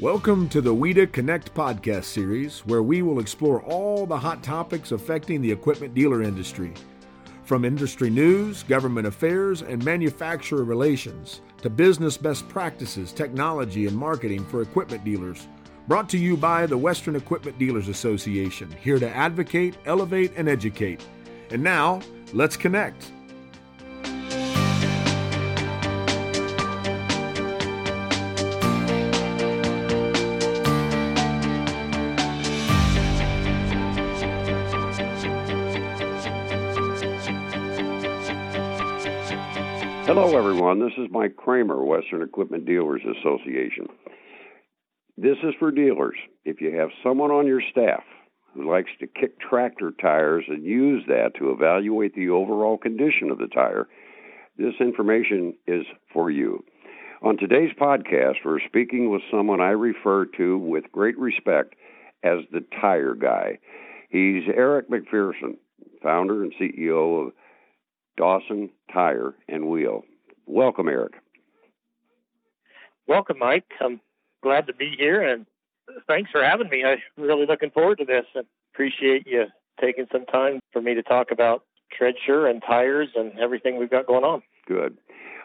Welcome to the WEDA Connect podcast series, where we will explore all the hot topics affecting the equipment dealer industry. From industry news, government affairs, and manufacturer relations to business best practices, technology, and marketing for equipment dealers. Brought to you by the Western Equipment Dealers Association, here to advocate, elevate, and educate. And now, let's connect. Hello, everyone. This is Mike Kramer, Western Equipment Dealers Association. This is for dealers. If you have someone on your staff who likes to kick tractor tires and use that to evaluate the overall condition of the tire, this information is for you. On today's podcast, we're speaking with someone I refer to with great respect as the tire guy. He's Eric McPherson, founder and CEO of Dawson Tire and Wheel. Welcome, Eric. Welcome, Mike. I'm glad to be here, and thanks for having me. I'm really looking forward to this and appreciate you taking some time for me to talk about Treadsure and tires and everything we've got going on. Good.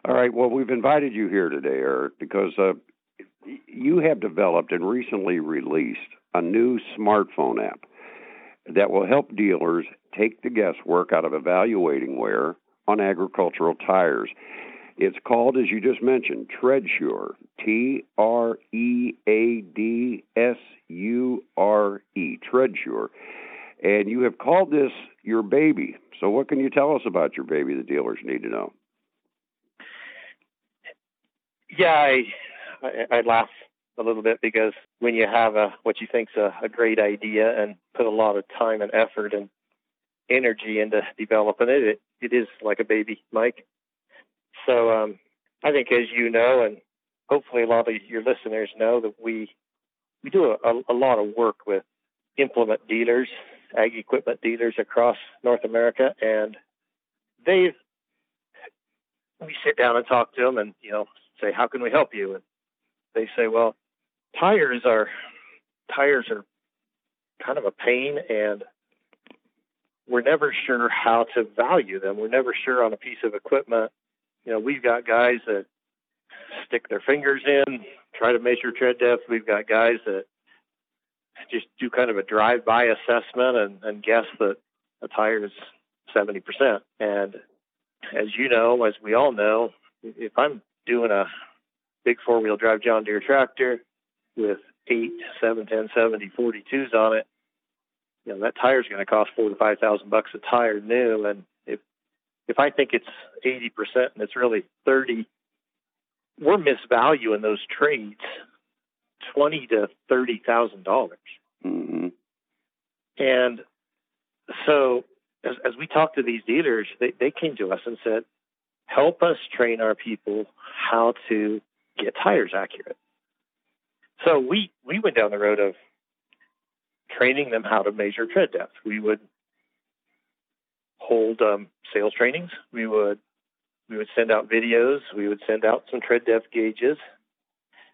All right. Well, we've invited you here today, Eric, because uh, you have developed and recently released a new smartphone app that will help dealers take the guesswork out of evaluating wear on agricultural tires. It's called, as you just mentioned, Treadsure. T R E A D S U R E. Treadsure. And you have called this your baby. So, what can you tell us about your baby the dealers need to know? Yeah, I, I, I laugh a little bit because when you have a what you think's a, a great idea and put a lot of time and effort and energy into developing it, it it is like a baby, Mike. So um, I think, as you know, and hopefully a lot of your listeners know, that we we do a, a lot of work with implement dealers, ag equipment dealers across North America, and they've we sit down and talk to them, and you know, say, how can we help you? And they say, well, tires are tires are kind of a pain, and we're never sure how to value them. We're never sure on a piece of equipment. You know, we've got guys that stick their fingers in, try to measure tread depth. We've got guys that just do kind of a drive-by assessment and, and guess that a tire is 70%. And as you know, as we all know, if I'm doing a big four-wheel drive John Deere tractor with eight, seven, ten, seventy, forty-twos on it, you know that tire is going to cost four to five thousand bucks a tire new, and if if I think it's eighty percent and it's really thirty, we're misvaluing those trades twenty to thirty thousand dollars. Mm-hmm. And so, as, as we talked to these dealers, they, they came to us and said, "Help us train our people how to get tires accurate." So we we went down the road of training them how to measure tread depth. We would hold um, sales trainings. We would we would send out videos. We would send out some tread depth gauges,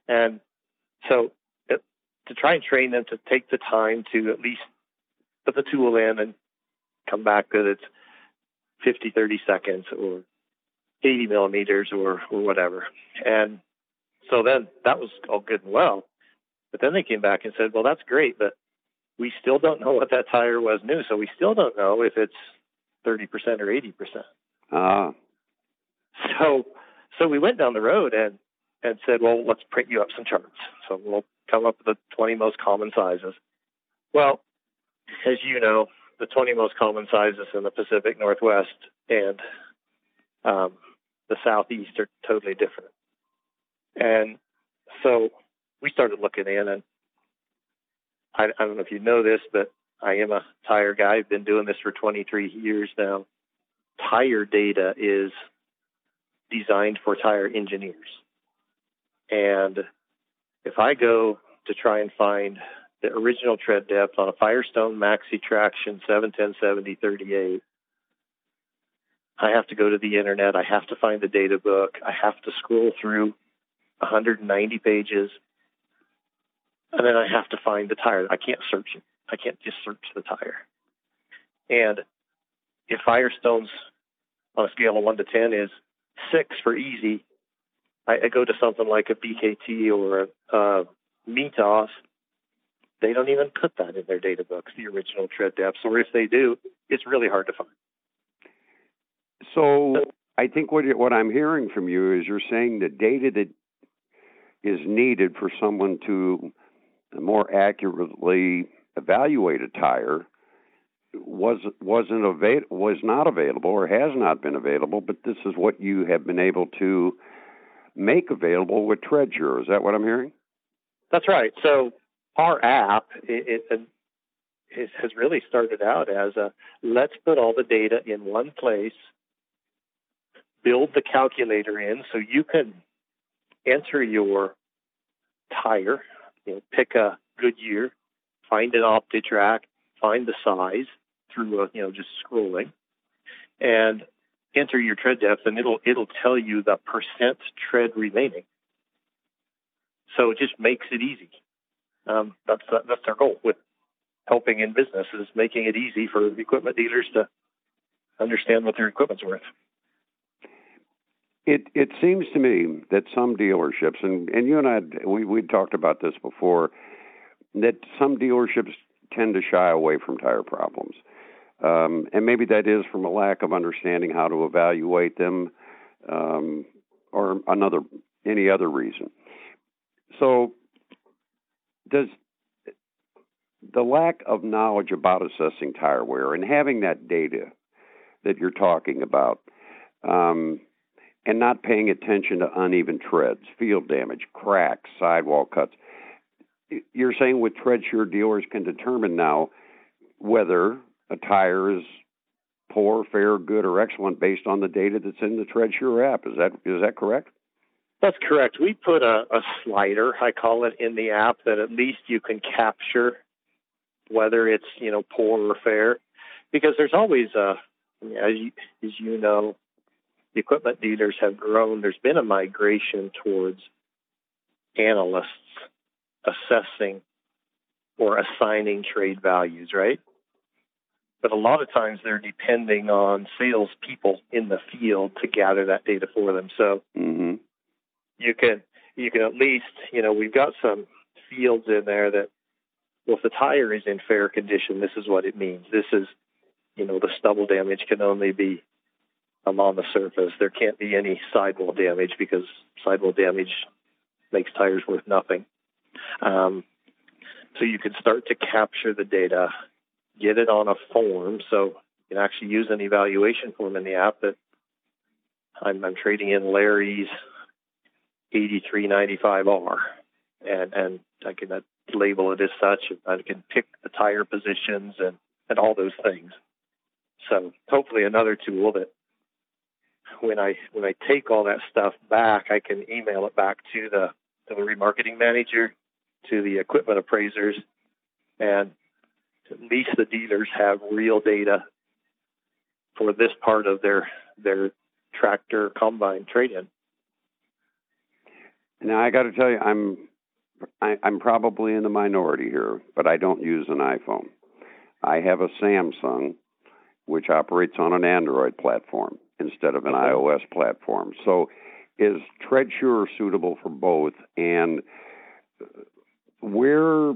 and so it, to try and train them to take the time to at least put the tool in and come back that it's 50, 30 seconds or 80 millimeters or, or whatever. And so then that was all good and well. But then they came back and said, well, that's great, but we still don't know what that tire was new, so we still don't know if it's 30% or 80%. Ah. So, so we went down the road and and said, well, let's print you up some charts. So we'll come up with the 20 most common sizes. Well, as you know, the 20 most common sizes in the Pacific Northwest and um, the Southeast are totally different. And so we started looking in, and I, I don't know if you know this, but I am a tire guy. I've been doing this for 23 years now. Tire data is designed for tire engineers. And if I go to try and find the original tread depth on a Firestone Maxi Traction 71070 38, I have to go to the internet. I have to find the data book. I have to scroll through 190 pages and then I have to find the tire. I can't search it. I can't just search the tire. And if Firestone's on a scale of one to ten is six for easy, I, I go to something like a BKT or a, Mitas. They don't even put that in their data books, the original tread depths, or if they do, it's really hard to find. So I think what what I'm hearing from you is you're saying the data that is needed for someone to more accurately evaluate a tire was wasn't avail- was not available or has not been available, but this is what you have been able to make available with Treadsure. Is that what I'm hearing? That's right. So our app it, it, it has really started out as a let's put all the data in one place, build the calculator in so you can enter your tire, you know, pick a Goodyear, find an Optitrac, find the size through a, you know just scrolling, and enter your tread depth, and it'll it'll tell you the percent tread remaining. So it just makes it easy. Um, that's that's our goal with helping in business is making it easy for equipment dealers to understand what their equipment's worth. It it seems to me that some dealerships, and, and you and I, we we talked about this before, that some dealerships tend to shy away from tire problems, um, and maybe that is from a lack of understanding how to evaluate them, um, or another any other reason. So, does the lack of knowledge about assessing tire wear and having that data that you're talking about um, and not paying attention to uneven treads, field damage, cracks, sidewall cuts. You're saying with Treadsure, dealers can determine now whether a tire is poor, fair, good, or excellent based on the data that's in the Treadsure app. Is that is that correct? That's correct. We put a, a slider, I call it, in the app that at least you can capture whether it's you know poor or fair, because there's always a as you, as you know the equipment dealers have grown, there's been a migration towards analysts assessing or assigning trade values, right? But a lot of times they're depending on salespeople in the field to gather that data for them. So mm-hmm. you can you can at least you know we've got some fields in there that well if the tire is in fair condition, this is what it means. This is you know the stubble damage can only be um, on the surface. There can't be any sidewall damage because sidewall damage makes tires worth nothing. Um, so you can start to capture the data, get it on a form. So you can actually use an evaluation form in the app that I'm, I'm trading in Larry's 8395R, and and I can uh, label it as such. I can pick the tire positions and and all those things. So hopefully another tool that when I when I take all that stuff back, I can email it back to the to the remarketing manager, to the equipment appraisers, and at least the dealers have real data for this part of their their tractor combine trade-in. Now I got to tell you, I'm I, I'm probably in the minority here, but I don't use an iPhone. I have a Samsung, which operates on an Android platform instead of an okay. iOS platform. So, is Treadsure suitable for both? And where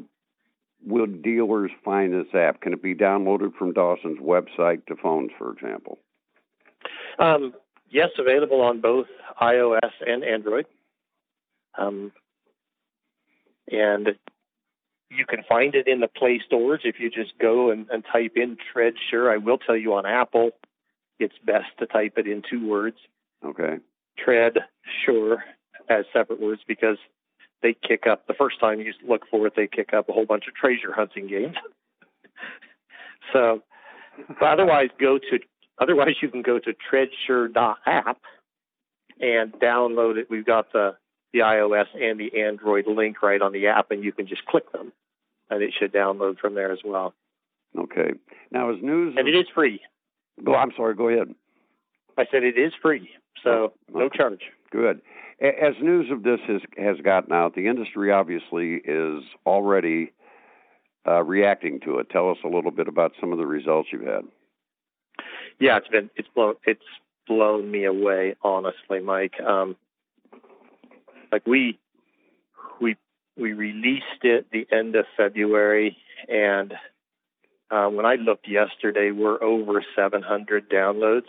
will dealers find this app? Can it be downloaded from Dawson's website to phones, for example? Um, yes, available on both iOS and Android. Um, and you can find it in the Play stores if you just go and, and type in Treadsure. I will tell you on Apple, it's best to type it in two words. Okay. Tread sure as separate words because they kick up the first time you look for it, they kick up a whole bunch of treasure hunting games. so, but otherwise, go to otherwise you can go to treadsure.app and download it. We've got the the iOS and the Android link right on the app, and you can just click them, and it should download from there as well. Okay. Now, as news and it is free. Go. I'm sorry. Go ahead. I said it is free, so oh, okay. no charge. Good. As news of this has has gotten out, the industry obviously is already uh, reacting to it. Tell us a little bit about some of the results you've had. Yeah, it's been it's blown it's blown me away, honestly, Mike. Um, like we we released it the end of February, and uh, when I looked yesterday, we're over 700 downloads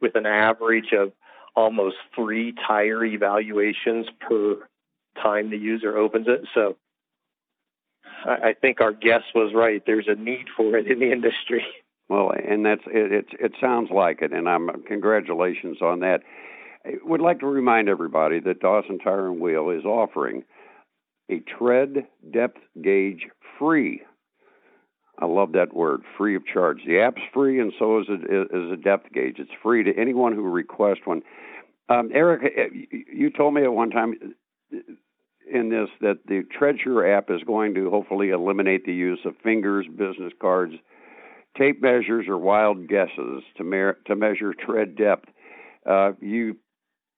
with an average of almost three tire evaluations per time the user opens it. So I, I think our guess was right. There's a need for it in the industry. Well, and that's it. It, it sounds like it, and I'm congratulations on that. I would like to remind everybody that Dawson Tire and Wheel is offering a tread depth gauge free. I love that word, free of charge. The app's free, and so is a, is a depth gauge. It's free to anyone who requests one. Um, Eric, uh, you told me at one time in this that the Treadsure app is going to hopefully eliminate the use of fingers, business cards, tape measures, or wild guesses to, mer- to measure tread depth. Uh, you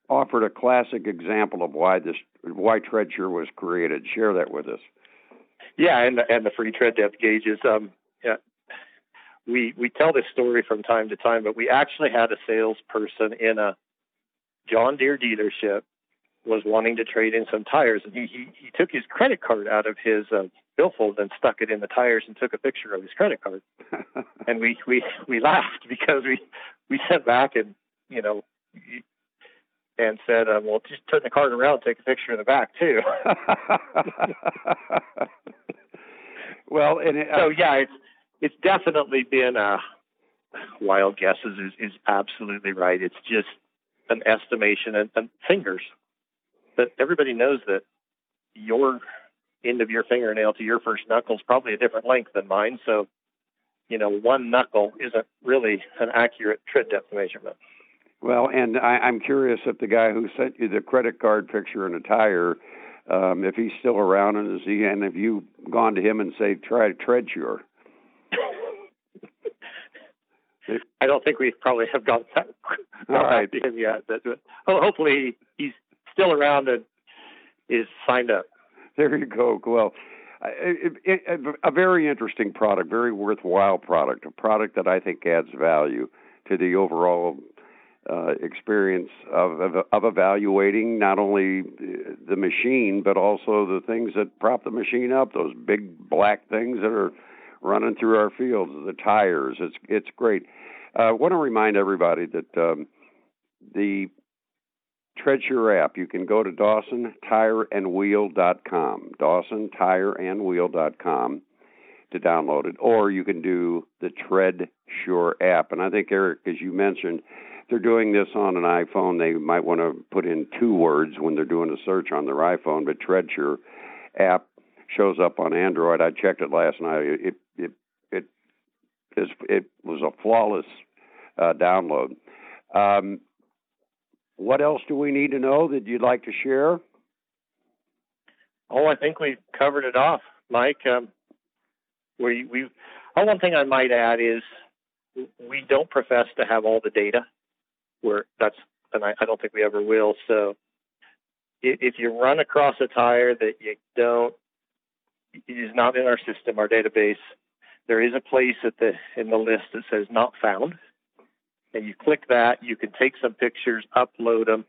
offered a classic example of why this why Treadsure was created. Share that with us. Yeah, and the, and the free tread depth gauges. Um, yeah, we we tell this story from time to time, but we actually had a salesperson in a John Deere dealership was wanting to trade in some tires, and he he, he took his credit card out of his uh, billfold and stuck it in the tires and took a picture of his credit card. and we we we laughed because we we sent back and you know and said, uh, "Well, just turn the card around, and take a picture of the back too." well, and it, uh, so yeah, it's it's definitely been a uh, wild guesses is is absolutely right. It's just an estimation and, and fingers. But everybody knows that your end of your fingernail to your first knuckle is probably a different length than mine. So, you know, one knuckle isn't really an accurate tread depth measurement. Well, and I, I'm curious if the guy who sent you the credit card picture and a tire, um, if he's still around, and is he, and have you gone to him and say, try Treadsure? I don't think we probably have got that All right. to him yet. But, but hopefully he's still around and is signed up. There you go. Well, it, it, it, a very interesting product, very worthwhile product, a product that I think adds value to the overall uh, experience of, of, of evaluating not only the machine but also the things that prop the machine up. Those big black things that are running through our fields, the tires. It's it's great. Uh, I want to remind everybody that um, the Treadsure app. You can go to DawsonTireAndWheel.com, DawsonTireAndWheel.com to download it, or you can do the Tread Sure app. And I think Eric, as you mentioned, they're doing this on an iPhone. They might want to put in two words when they're doing a search on their iPhone, but Treadsure app shows up on Android. I checked it last night. It it it is it was a flawless uh, download. Um, what else do we need to know that you'd like to share? Oh, I think we covered it off, Mike. Um, we we. Oh, one thing I might add is we don't profess to have all the data. Where that's, and I, I don't think we ever will. So, if, if you run across a tire that you don't is not in our system, our database, there is a place at the in the list that says not found and you click that, you can take some pictures, upload them,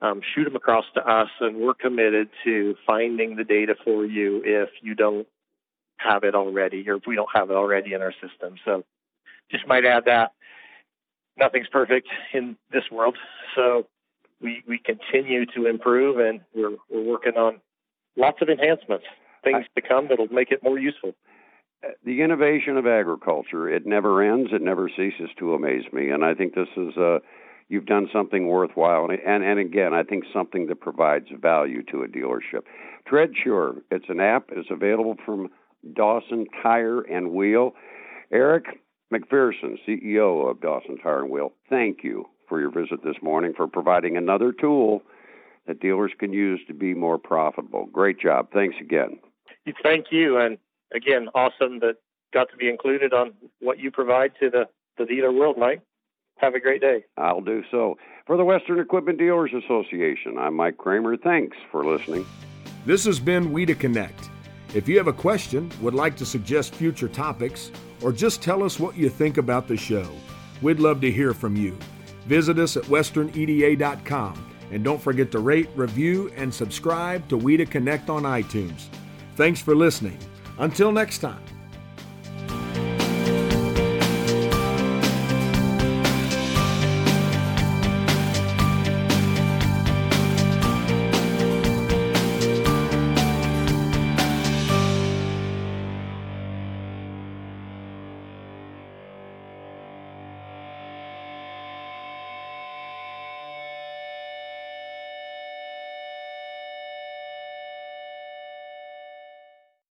um, shoot them across to us, and we're committed to finding the data for you if you don't have it already or if we don't have it already in our system. So just might add that nothing's perfect in this world. So we, we continue to improve and we're, we're working on lots of enhancements, things to come that'll make it more useful. The innovation of agriculture it never ends it never ceases to amaze me and i think this is uh you've done something worthwhile and and, and again i think something that provides value to a dealership. Treadsure it's an app it's available from dawson tire and wheel. Eric mcpherson ceo of dawson tire and wheel thank you for your visit this morning for providing another tool that dealers can use to be more profitable great job thanks again thank you and again, awesome that got to be included on what you provide to the, the dealer world, Mike. Have a great day. I'll do so. For the Western Equipment Dealers Association, I'm Mike Kramer. Thanks for listening. This has been WEDA Connect. If you have a question, would like to suggest future topics, or just tell us what you think about the show, we'd love to hear from you. Visit us at westerneda.com and don't forget to rate, review, and subscribe to WEDA Connect on iTunes. Thanks for listening. Until next time.